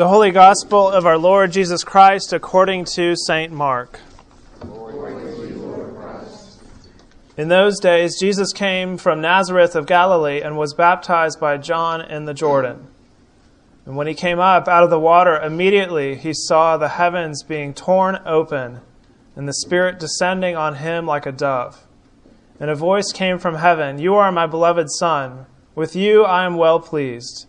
The Holy Gospel of our Lord Jesus Christ according to St. Mark. In those days, Jesus came from Nazareth of Galilee and was baptized by John in the Jordan. And when he came up out of the water, immediately he saw the heavens being torn open and the Spirit descending on him like a dove. And a voice came from heaven You are my beloved Son. With you I am well pleased.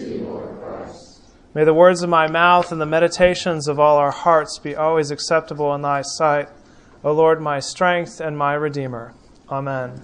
May the words of my mouth and the meditations of all our hearts be always acceptable in thy sight, O Lord, my strength and my redeemer. Amen.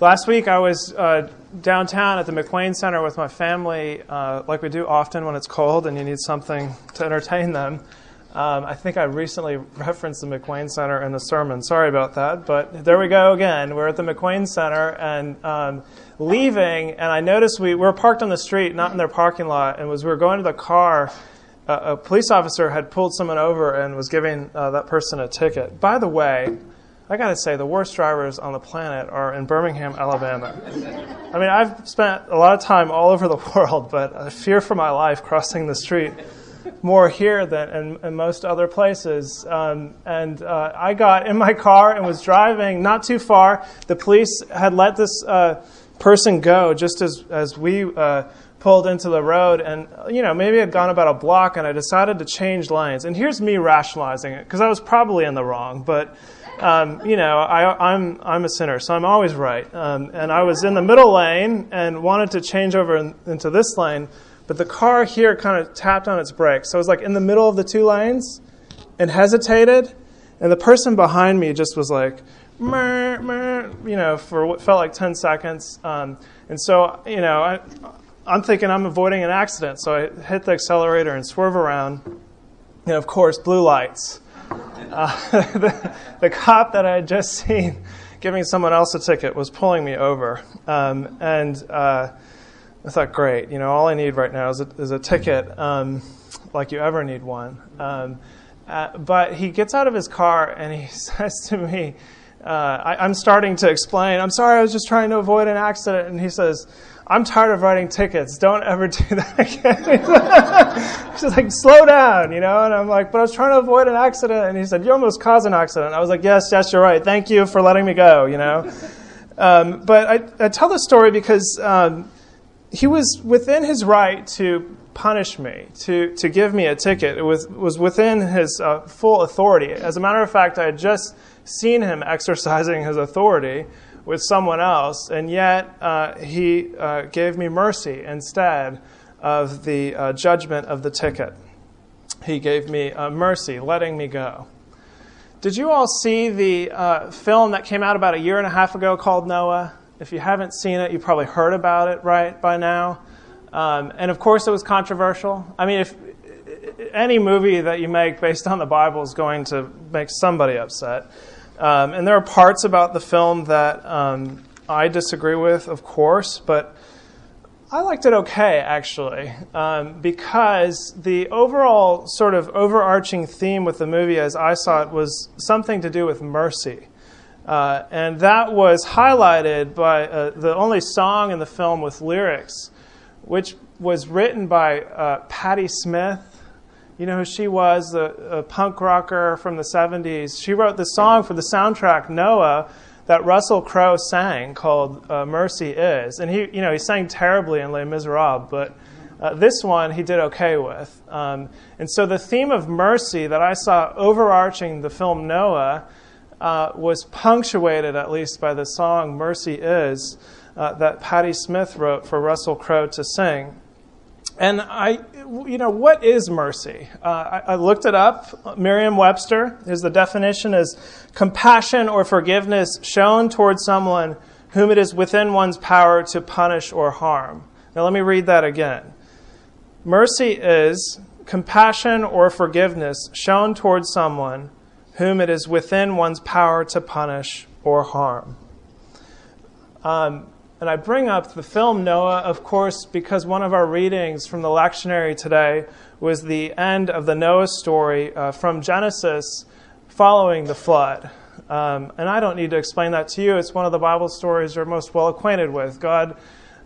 Last week I was uh, downtown at the McWane Center with my family, uh, like we do often when it's cold and you need something to entertain them. Um, I think I recently referenced the McWane Center in the sermon. Sorry about that, but there we go again. We're at the McWane Center and um, leaving, and I noticed we, we were parked on the street, not in their parking lot, and as we were going to the car, uh, a police officer had pulled someone over and was giving uh, that person a ticket. By the way, I got to say, the worst drivers on the planet are in Birmingham, Alabama. I mean, I've spent a lot of time all over the world, but I fear for my life crossing the street more here than in, in most other places. Um, and uh, I got in my car and was driving not too far. The police had let this uh, person go just as, as we uh, pulled into the road. And, you know, maybe I'd gone about a block and I decided to change lanes. And here's me rationalizing it because I was probably in the wrong. But um, you know, I, am I'm, I'm a sinner, so I'm always right. Um, and I was in the middle lane and wanted to change over in, into this lane, but the car here kind of tapped on its brakes. So I was like in the middle of the two lanes and hesitated, and the person behind me just was like, meh, meh, you know, for what felt like 10 seconds. Um, and so, you know, I, I'm thinking I'm avoiding an accident, so I hit the accelerator and swerve around. And of course, blue lights. Uh, the, the, cop that I had just seen giving someone else a ticket was pulling me over. Um, and uh, I thought, great, you know, all I need right now is a, is a ticket, um, like you ever need one. Um, uh, but he gets out of his car and he says to me, uh, I, I'm starting to explain, I'm sorry, I was just trying to avoid an accident. And he says, I'm tired of writing tickets. Don't ever do that again. She's like, slow down, you know? And I'm like, but I was trying to avoid an accident. And he said, you almost caused an accident. I was like, yes, yes, you're right. Thank you for letting me go, you know? Um, but I, I, tell this story because um, he was within his right to punish me, to, to give me a ticket. It was, was within his uh, full authority. As a matter of fact, I had just seen him exercising his authority with someone else, and yet uh, he uh, gave me mercy instead of the uh, judgment of the ticket. He gave me uh, mercy, letting me go. Did you all see the uh, film that came out about a year and a half ago called Noah? If you haven't seen it, you probably heard about it, right, by now. Um, and of course, it was controversial. I mean, if any movie that you make based on the Bible is going to make somebody upset. Um, and there are parts about the film that um, I disagree with, of course, but I liked it okay, actually, um, because the overall sort of overarching theme with the movie, as I saw it, was something to do with mercy. Uh, and that was highlighted by uh, the only song in the film with lyrics, which was written by uh, Patti Smith, you know who she was, a, a punk rocker from the 70s. She wrote the song for the soundtrack Noah that Russell Crowe sang called uh, "Mercy Is," and he, you know, he sang terribly in Les Miserables, but uh, this one he did okay with. Um, and so the theme of mercy that I saw overarching the film Noah uh, was punctuated at least by the song "Mercy Is" uh, that Patti Smith wrote for Russell Crowe to sing. And I, you know, what is mercy? Uh, I, I, looked it up. Merriam-Webster is the definition is compassion or forgiveness shown towards someone whom it is within one's power to punish or harm. Now, let me read that again. Mercy is compassion or forgiveness shown towards someone whom it is within one's power to punish or harm. Um, and I bring up the film Noah, of course, because one of our readings from the lectionary today was the end of the Noah story uh, from Genesis following the flood. Um, and I don't need to explain that to you. It's one of the Bible stories you're most well acquainted with. God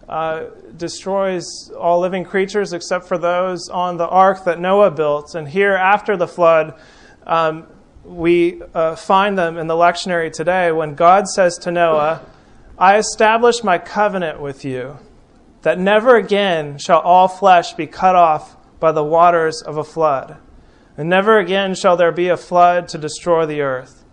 uh, destroys all living creatures except for those on the ark that Noah built. And here, after the flood, um, we uh, find them in the lectionary today when God says to Noah, I establish my covenant with you, that never again shall all flesh be cut off by the waters of a flood, and never again shall there be a flood to destroy the earth.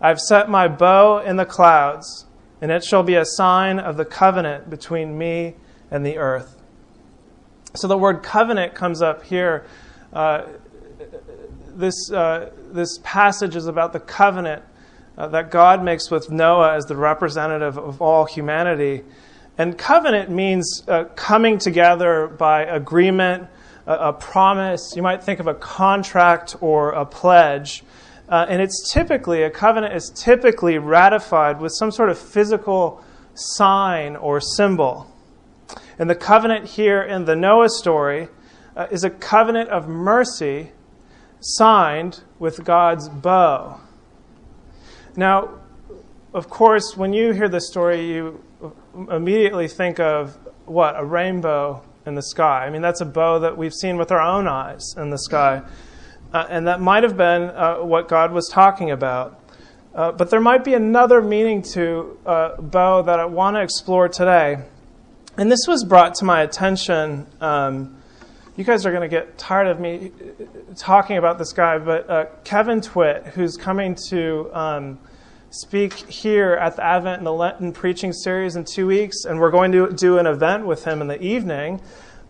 I've set my bow in the clouds, and it shall be a sign of the covenant between me and the earth. So the word covenant comes up here. Uh, this, uh, this passage is about the covenant uh, that God makes with Noah as the representative of all humanity. And covenant means uh, coming together by agreement, a, a, promise. You might think of a contract or a pledge. Uh, and it's typically, a covenant is typically ratified with some sort of physical sign or symbol. And the covenant here in the Noah story uh, is a covenant of mercy signed with God's bow. Now, of course, when you hear this story, you immediately think of what? A rainbow in the sky. I mean, that's a bow that we've seen with our own eyes in the sky. Uh, and that might have been uh, what God was talking about. Uh, but there might be another meaning to uh, bow that I want to explore today. And this was brought to my attention. Um, you guys are going to get tired of me talking about this guy, but uh, Kevin Twit, who's coming to um, speak here at the Advent and the Lenten preaching series in two weeks, and we're going to do an event with him in the evening.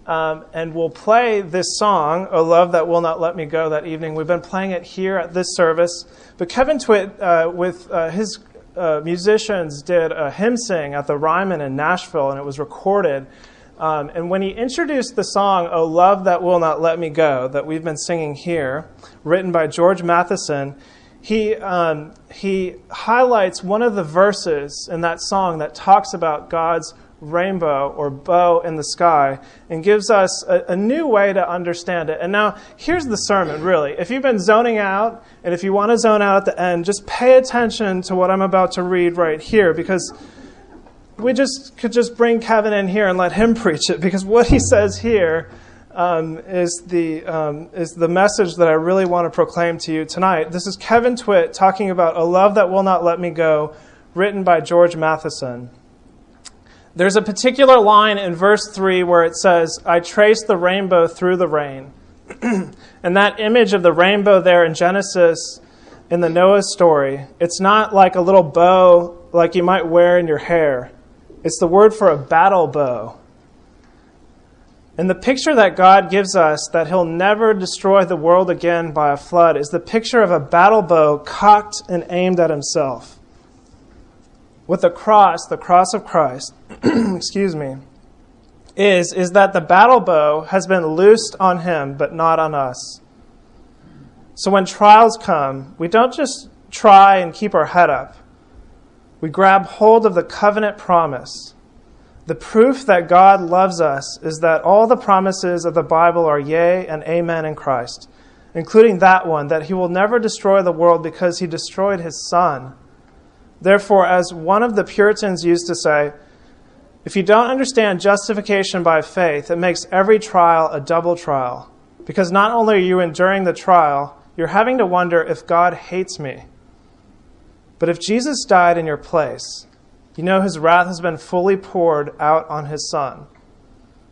Um, and we'll play this song, "O Love That Will Not Let Me Go," that evening. We've been playing it here at this service. But Kevin Twit, uh, with uh, his uh, musicians, did a hymn sing at the Ryman in Nashville, and it was recorded. Um, and when he introduced the song, Oh Love That Will Not Let Me Go, that we've been singing here, written by George Matheson, he, um, he highlights one of the verses in that song that talks about God's rainbow or bow in the sky and gives us a, a, new way to understand it. And now, here's the sermon, really. If you've been zoning out, and if you want to zone out at the end, just pay attention to what I'm about to read right here because we just could just bring Kevin in here and let him preach it because what he says here um, is the um, is the message that I really want to proclaim to you tonight. This is Kevin Twit talking about a love that will not let me go, written by George Matheson. There's a particular line in verse three where it says, "I trace the rainbow through the rain," and that image of the rainbow there in Genesis in the Noah story, it's not like a little bow like you might wear in your hair. It's the word for a battle bow. And the picture that God gives us that He'll never destroy the world again by a flood is the picture of a battle bow cocked and aimed at Himself. With the cross, the cross of Christ, excuse me, is, is that the battle bow has been loosed on Him, but not on us. So when trials come, we don't just try and keep our head up we grab hold of the covenant promise. The proof that God loves us is that all the promises of the Bible are yea and amen in Christ, including that one that he will never destroy the world because he destroyed his son. Therefore, as one of the Puritans used to say, if you don't understand justification by faith, it makes every trial a double trial. Because not only are you enduring the trial, you're having to wonder if God hates me. But if Jesus died in your place, you know his wrath has been fully poured out on his son.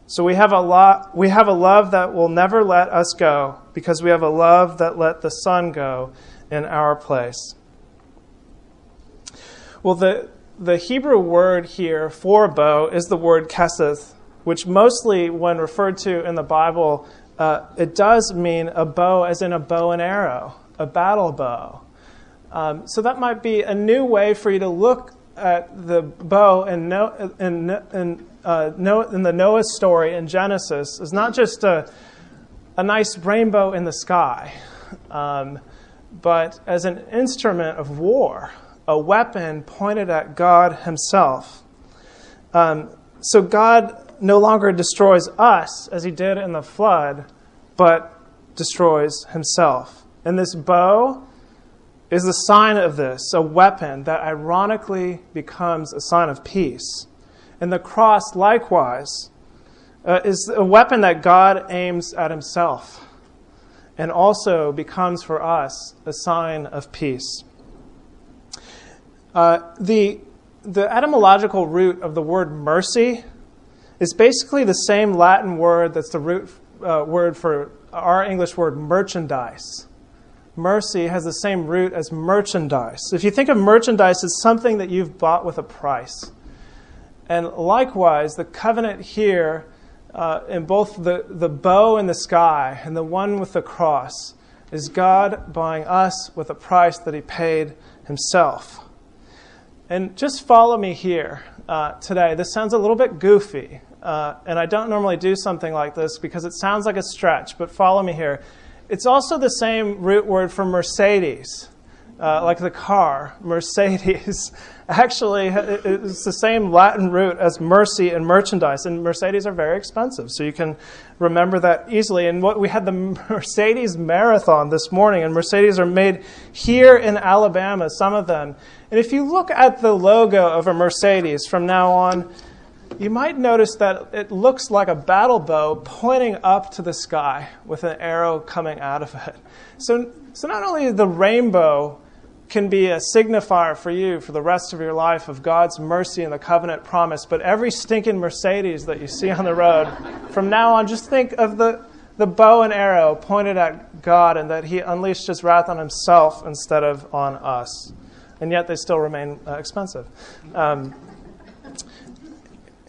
So we have a lot we have a love that will never let us go because we have a love that let the son go in our place. Well the the Hebrew word here for bow is the word keseth, which mostly when referred to in the Bible uh, it does mean a bow as in a bow and arrow, a battle bow. Um, so that might be a new way for you to look at the bow in, no, in, in, uh, in the Noah story in Genesis is not just a, a nice rainbow in the sky, um, but as an instrument of war, a weapon pointed at God Himself. Um, so God no longer destroys us as He did in the flood, but destroys Himself. And this bow is a sign of this, a weapon that ironically becomes a sign of peace. And the cross, likewise, uh, is a weapon that God aims at himself and also becomes for us a sign of peace. Uh, the, the etymological root of the word mercy is basically the same Latin word that's the root uh, word for our English word merchandise mercy has the same root as merchandise. If you think of merchandise as something that you've bought with a price. And likewise, the covenant here, uh, in both the, the bow in the sky and the one with the cross, is God buying us with a price that He paid Himself. And just follow me here uh, today. This sounds a little bit goofy, uh, and I don't normally do something like this because it sounds like a stretch, but follow me here. It's also the same root word for Mercedes, uh, like the car, Mercedes. Actually, it's the same Latin root as mercy and merchandise, and Mercedes are very expensive, so you can remember that easily. And what we had the Mercedes Marathon this morning, and Mercedes are made here in Alabama, some of them. And if you look at the logo of a Mercedes from now on, you might notice that it looks like a battle bow pointing up to the sky with an arrow coming out of it. So, so not only the rainbow can be a signifier for you for the rest of your life of God's mercy and the covenant promise, but every stinking Mercedes that you see on the road, from now on, just think of the, the bow and arrow pointed at God and that He unleashed His wrath on Himself instead of on us. And yet they still remain uh, expensive. Um,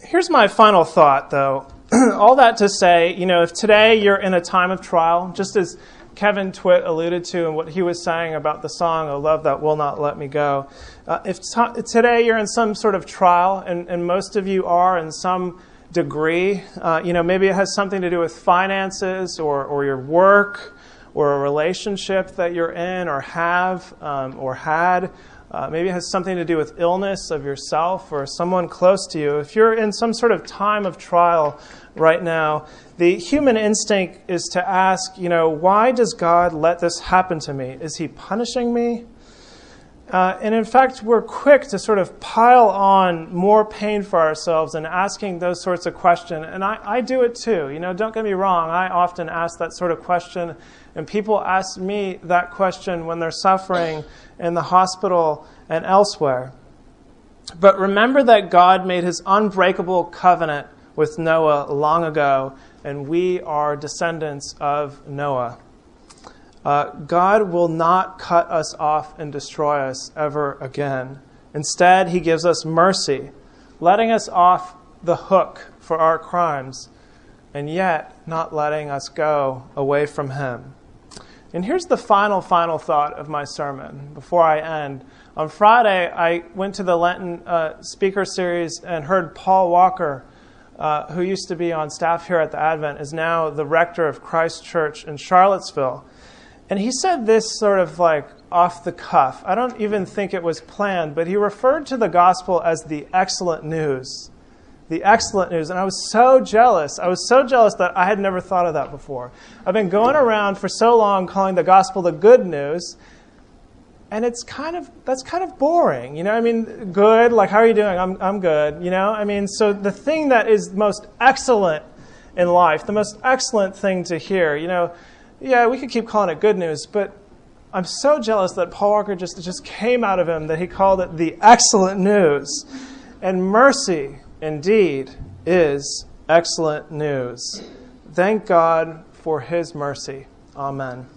here's my final thought, though. All that to say, you know, if today you're in a time of trial, just as Kevin Twit alluded to and what he was saying about the song, A Love That Will Not Let Me Go, uh, if t- today you're in some sort of trial, and, and most of you are in some degree, uh, you know, maybe it has something to do with finances or, or your work or a relationship that you're in or have um, or had. Uh, maybe it has something to do with illness of yourself or someone close to you. If you're in some sort of time of trial right now, the human instinct is to ask, you know, why does God let this happen to me? Is He punishing me? Uh, and in fact, we're quick to sort of pile on more pain for ourselves and asking those sorts of questions. And I, I do it too. You know, don't get me wrong. I often ask that sort of question, and people ask me that question when they're suffering in the hospital and elsewhere. But remember that God made his unbreakable covenant with Noah long ago, and we are descendants of Noah. Uh, God will not cut us off and destroy us ever again. Instead, he gives us mercy, letting us off the hook for our crimes, and yet not letting us go away from him. And here's the final, final thought of my sermon before I end. On Friday, I went to the Lenten uh, speaker series and heard Paul Walker, uh, who used to be on staff here at the Advent, is now the rector of Christ Church in Charlottesville. And he said this sort of like off the cuff. I don't even think it was planned, but he referred to the gospel as the excellent news the excellent news. And I was so jealous. I was so jealous that I had never thought of that before. I've been going around for so long calling the gospel the good news. And it's kind of that's kind of boring, you know. I mean, good. Like, how are you doing? I'm I'm good. You know. I mean, so the thing that is most excellent in life, the most excellent thing to hear, you know, yeah, we could keep calling it good news, but I'm so jealous that Paul Walker just just came out of him that he called it the excellent news, and mercy indeed is excellent news. Thank God for his mercy. Amen.